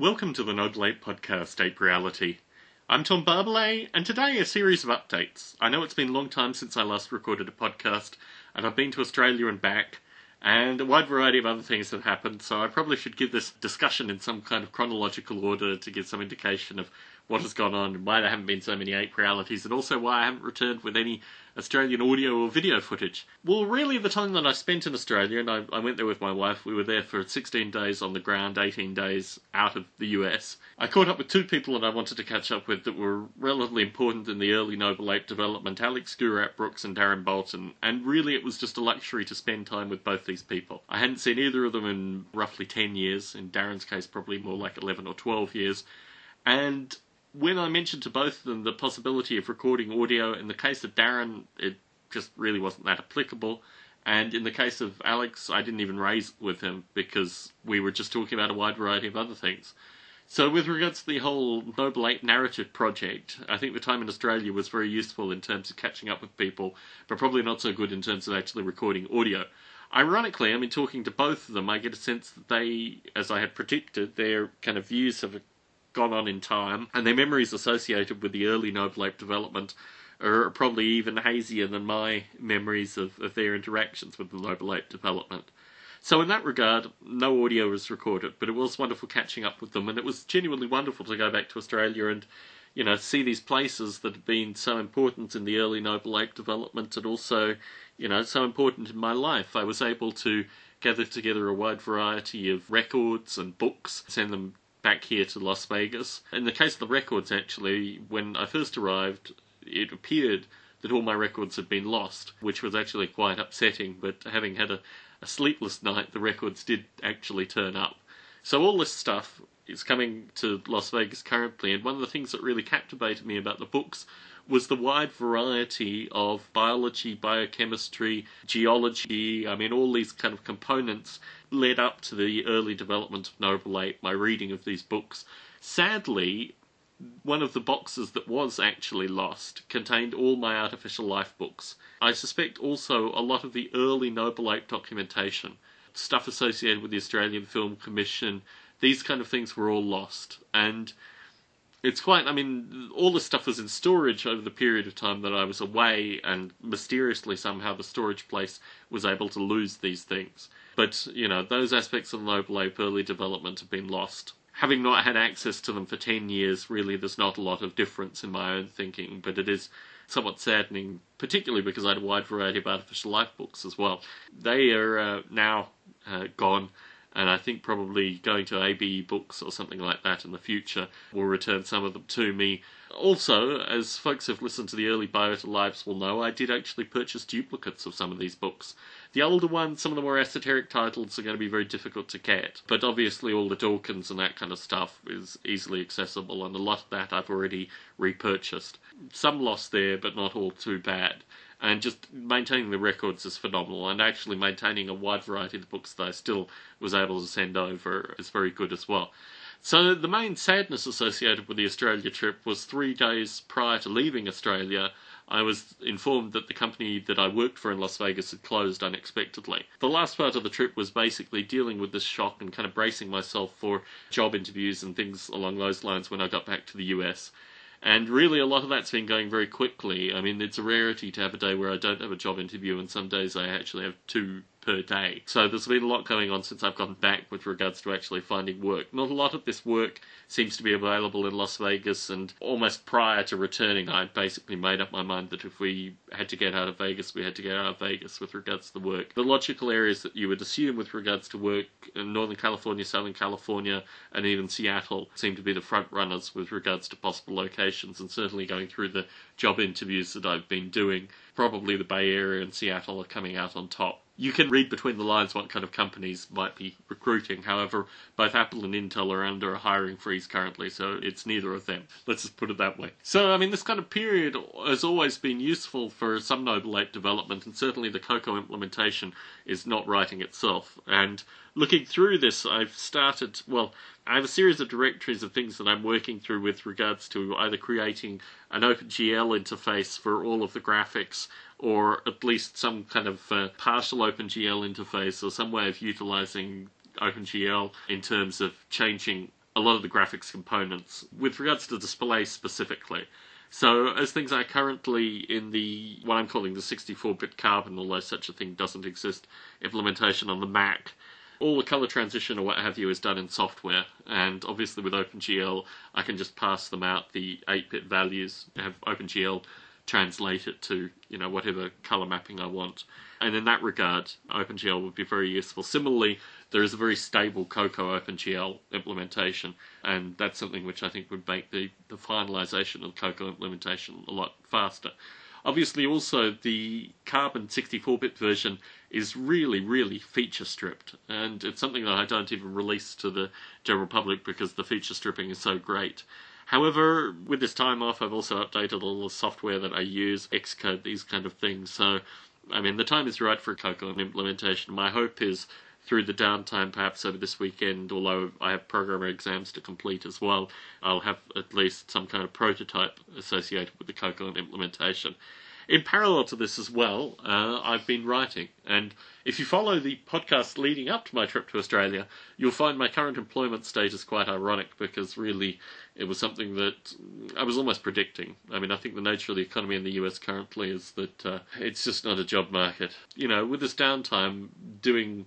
Welcome to the Noble Ape Podcast, Ape Reality. I'm Tom Barbalet, and today a series of updates. I know it's been a long time since I last recorded a podcast, and I've been to Australia and back, and a wide variety of other things have happened, so I probably should give this discussion in some kind of chronological order to give some indication of what has gone on and why there haven't been so many ape realities, and also why I haven't returned with any Australian audio or video footage. Well, really, the time that I spent in Australia, and I, I, went there with my wife, we were there for 16 days on the ground, 18 days out of the US. I caught up with two people that I wanted to catch up with that were relatively important in the early Noble Ape development Alex Gurat Brooks and Darren Bolton, and really it was just a luxury to spend time with both these people. I hadn't seen either of them in roughly 10 years, in Darren's case, probably more like 11 or 12 years. And when I mentioned to both of them the possibility of recording audio, in the case of Darren, it just really wasn't that applicable. And in the case of Alex, I didn't even raise it with him because we were just talking about a wide variety of other things. So, with regards to the whole Noble Ape narrative project, I think the time in Australia was very useful in terms of catching up with people, but probably not so good in terms of actually recording audio. Ironically, I mean, talking to both of them, I get a sense that they, as I had predicted, their kind of views have gone on in time, and their memories associated with the early Noble Ape development are probably even hazier than my memories of, of their interactions with the Noble Ape development. So in that regard, no audio was recorded, but it was wonderful catching up with them, and it was genuinely wonderful to go back to Australia and, you know, see these places that have been so important in the early Noble Ape development, and also, you know, so important in my life. I was able to gather together a wide variety of records and books, send them back here to Las Vegas. In the case of the records, actually, when I first arrived, it appeared that all my records had been lost, which was actually quite upsetting. But having had a, a sleepless night, the records did actually turn up. So all this stuff is coming to Las Vegas currently, and one of the things that really captivated me about the books was the wide variety of biology, biochemistry, geology, I mean, all these kind of components led up to the early development of Noble Ape, my reading of these books. Sadly, one of the boxes that was actually lost contained all my artificial life books. I suspect also a lot of the early Noble Ape documentation, stuff associated with the Australian Film Commission, these kind of things were all lost. And it's quite, I mean, all this stuff was in storage over the period of time that I was away, and mysteriously somehow the storage place was able to lose these things. But, you know, those aspects of the Noble early development have been lost. Having not had access to them for 10 years, really, there's not a lot of difference in my own thinking, but it is somewhat saddening, particularly because I had a wide variety of artificial life books as well. They are uh, now uh, gone and I think probably going to ABE Books or something like that in the future will return some of them to me. Also, as folks who've listened to the early Biota Lives will know, I did actually purchase duplicates of some of these books. The older ones, some of the more esoteric titles, are going to be very difficult to get, but obviously all the Dawkins and that kind of stuff is easily accessible, and a lot of that I've already repurchased. Some lost there, but not all too bad and just maintaining the records is phenomenal. And actually maintaining a wide variety of the books that I still was able to send over is very good as well. So the main sadness associated with the Australia trip was three days prior to leaving Australia. I was informed that the company that I worked for in Las Vegas had closed unexpectedly. The last part of the trip was basically dealing with this shock and kind of bracing myself for job interviews and things along those lines when I got back to the US. And really, a lot of that's been going very quickly. I mean, it's a rarity to have a day where I don't have a job interview, and some days I actually have two per day. So there's been a lot going on since I've gone back with regards to actually finding work. Not a lot of this work seems to be available in Las Vegas, and almost prior to returning, I basically made up my mind that if we had to get out of Vegas, we had to get out of Vegas with regards to the work. The logical areas that you would assume with regards to work in Northern California, Southern California, and even Seattle seem to be the front runners with regards to possible locations, and certainly going through the job interviews that I've been doing, probably the Bay Area and Seattle are coming out on top you can read between the lines what kind of companies might be recruiting. However, both Apple and Intel are under a hiring freeze currently, so it's neither of them. Let's just put it that way. So, I mean, this kind of period has always been useful for some Noble Ape development, and certainly the Cocoa implementation is not writing itself. And looking through this, I've started, well, I have a series of directories of things that I'm working through with regards to either creating an OpenGL interface for all of the graphics or at least some kind of uh, partial OpenGL interface or some way of utilizing OpenGL in terms of changing a lot of the graphics components with regards to display specifically. So, as things are currently in the what I'm calling the 64 bit carbon, although such a thing doesn't exist, implementation on the Mac, all the color transition or what have you is done in software. And obviously, with OpenGL, I can just pass them out the 8 bit values, have OpenGL translate it to you know whatever color mapping I want. And in that regard, OpenGL would be very useful. Similarly, there is a very stable Cocoa OpenGL implementation, and that's something which I think would make the, the finalization of Cocoa implementation a lot faster. Obviously, also the Carbon 64 bit version is really, really feature stripped, and it's something that I don't even release to the general public because the feature stripping is so great. However, with this time off, I've also updated all the software that I use, Xcode, these kind of things. So, I mean, the time is right for a Cocoa implementation. My hope is through the downtime, perhaps over this weekend, although I have programmer exams to complete as well, I'll have at least some kind of prototype associated with the Cocoa implementation. In parallel to this as well, uh, I've been writing. And if you follow the podcast leading up to my trip to Australia, you'll find my current employment status quite ironic because really it was something that I was almost predicting. I mean, I think the nature of the economy in the US currently is that uh, it's just not a job market. You know, with this downtime, doing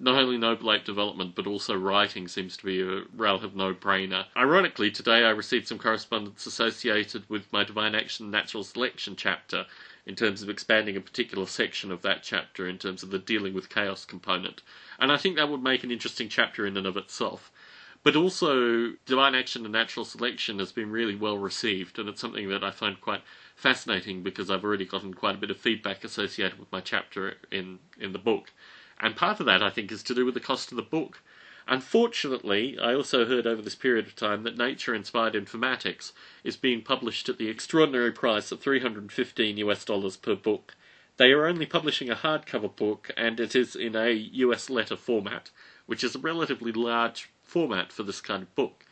not only Noble Ape development but also writing seems to be a relative no-brainer. Ironically, today I received some correspondence associated with my Divine Action Natural Selection chapter in terms of expanding a particular section of that chapter in terms of the dealing with chaos component. And I think that would make an interesting chapter in and of itself. But also, Divine Action and Natural Selection has been really well received, and it's something that I find quite fascinating because I've already gotten quite a bit of feedback associated with my chapter in, in the book. And part of that, I think, is to do with the cost of the book. Unfortunately, I also heard over this period of time that Nature Inspired Informatics is being published at the extraordinary price of 315 US dollars per book. They are only publishing a hardcover book, and it is in a US letter format, which is a relatively large format for this kind of book.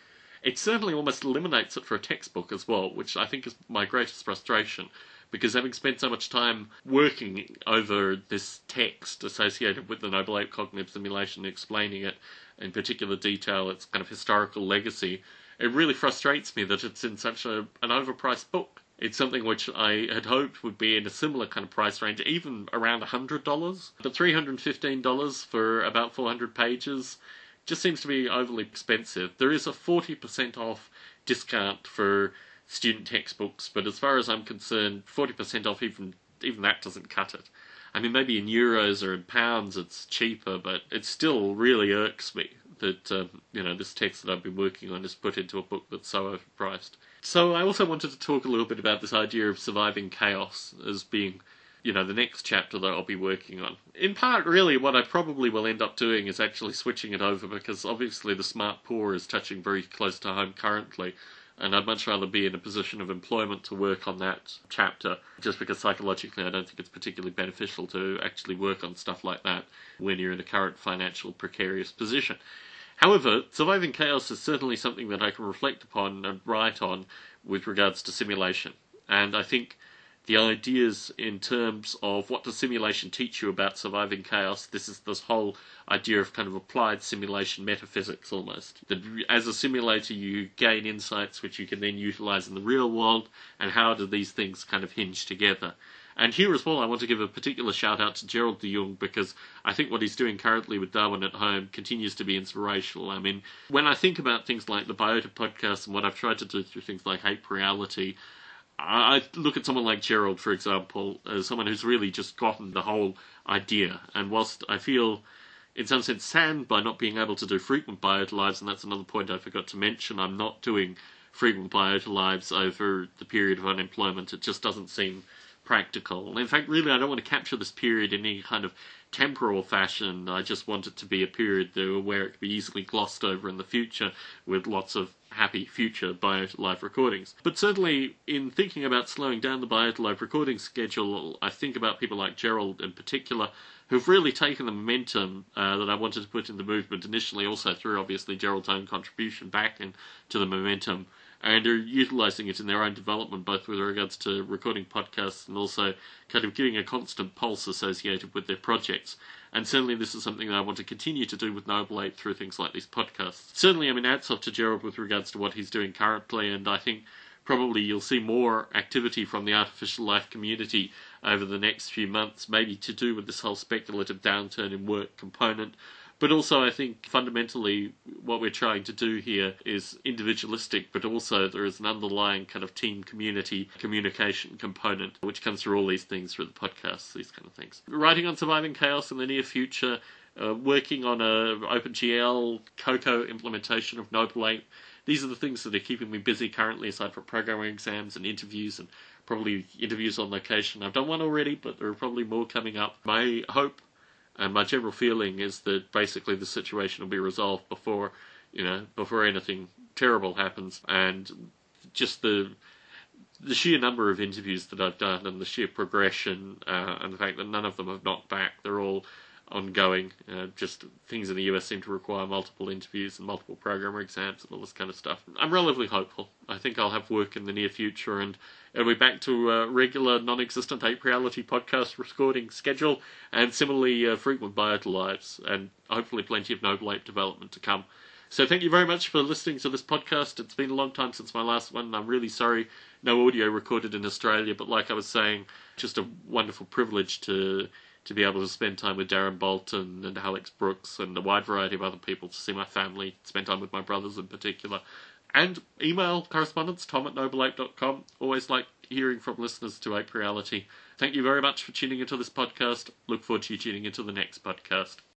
It certainly almost eliminates it for a textbook as well, which I think is my greatest frustration because having spent so much time working over this text associated with the Noble Ape cognitive simulation, explaining it in particular detail, its kind of historical legacy, it really frustrates me that it's in such a, an overpriced book. It's something which I had hoped would be in a similar kind of price range, even around $100. But $315 for about 400 pages just seems to be overly expensive. There is a 40% off discount for student textbooks, but as far as I'm concerned, 40% off even even that doesn't cut it. I mean, maybe in euros or in pounds it's cheaper, but it still really irks me that um, you know this text that I've been working on is put into a book that's so overpriced. So I also wanted to talk a little bit about this idea of surviving chaos as being you know the next chapter that I'll be working on. In part, really, what I probably will end up doing is actually switching it over because obviously the smart poor is touching very close to home currently and I'd much rather be in a position of employment to work on that chapter, just because psychologically I don't think it's particularly beneficial to actually work on stuff like that when you're in a current financial precarious position. However, surviving chaos is certainly something that I can reflect upon and write on with regards to simulation. And I think the ideas in terms of what does simulation teach you about surviving chaos. This is this whole idea of kind of applied simulation metaphysics almost. That as a simulator, you gain insights which you can then utilize in the real world, and how do these things kind of hinge together. And here as well, I want to give a particular shout out to Gerald de Jong because I think what he's doing currently with Darwin at Home continues to be inspirational. I mean, when I think about things like the Biota podcast and what I've tried to do through things like Ape Reality, I look at someone like Gerald, for example, as someone who's really just gotten the whole idea. And whilst I feel, in some sense, sad by not being able to do frequent biota lives, and that's another point I forgot to mention, I'm not doing frequent biota lives over the period of unemployment. It just doesn't seem practical. And In fact, really, I don't want to capture this period in any kind of temporal fashion. I just want it to be a period where it could be easily glossed over in the future with lots of happy future Biota Live recordings. But certainly, in thinking about slowing down the Biota Live recording schedule, I think about people like Gerald in particular, who've really taken the momentum uh, that I wanted to put in the movement initially, also through obviously Gerald's own contribution back into the momentum and are utilizing it in their own development, both with regards to recording podcasts and also kind of giving a constant pulse associated with their projects. And certainly, this is something that I want to continue to do with Noble Ape through things like these podcasts. Certainly, I mean, hats off to Gerald with regards to what he's doing currently, and I think probably you'll see more activity from the artificial life community over the next few months, maybe to do with this whole speculative downturn in work component. But also, I think fundamentally what we're trying to do here is individualistic, but also there is an underlying kind of team community communication component, which comes through all these things through the podcasts, these kind of things. Writing on surviving chaos in the near future, uh, working on a OpenGL Cocoa implementation of Noble Ape. These are the things that are keeping me busy currently, aside from programming exams and interviews and probably interviews on location. I've done one already, but there are probably more coming up. My hope and my general feeling is that basically the situation will be resolved before, you know, before anything terrible happens. And just the the sheer number of interviews that I've done and the sheer progression uh, and the fact that none of them have knocked back, they're all ongoing. Uh, just things in the US seem to require multiple interviews and multiple programmer exams and all this kind of stuff. I'm relatively hopeful. I think I'll have work in the near future and it'll be back to a regular, non existent Ape Reality podcast recording schedule and similarly uh, frequent Biota Lives and hopefully plenty of Noble Ape development to come. So thank you very much for listening to this podcast. It's been a long time since my last one. I'm really sorry no audio recorded in Australia, but like I was saying, just a wonderful privilege to to be able to spend time with Darren Bolton and Alex Brooks and a wide variety of other people to see my family, spend time with my brothers in particular. And email correspondence, tom at nobleape.com. Always like hearing from listeners to Ape Reality. Thank you very much for tuning into this podcast. Look forward to you tuning into the next podcast.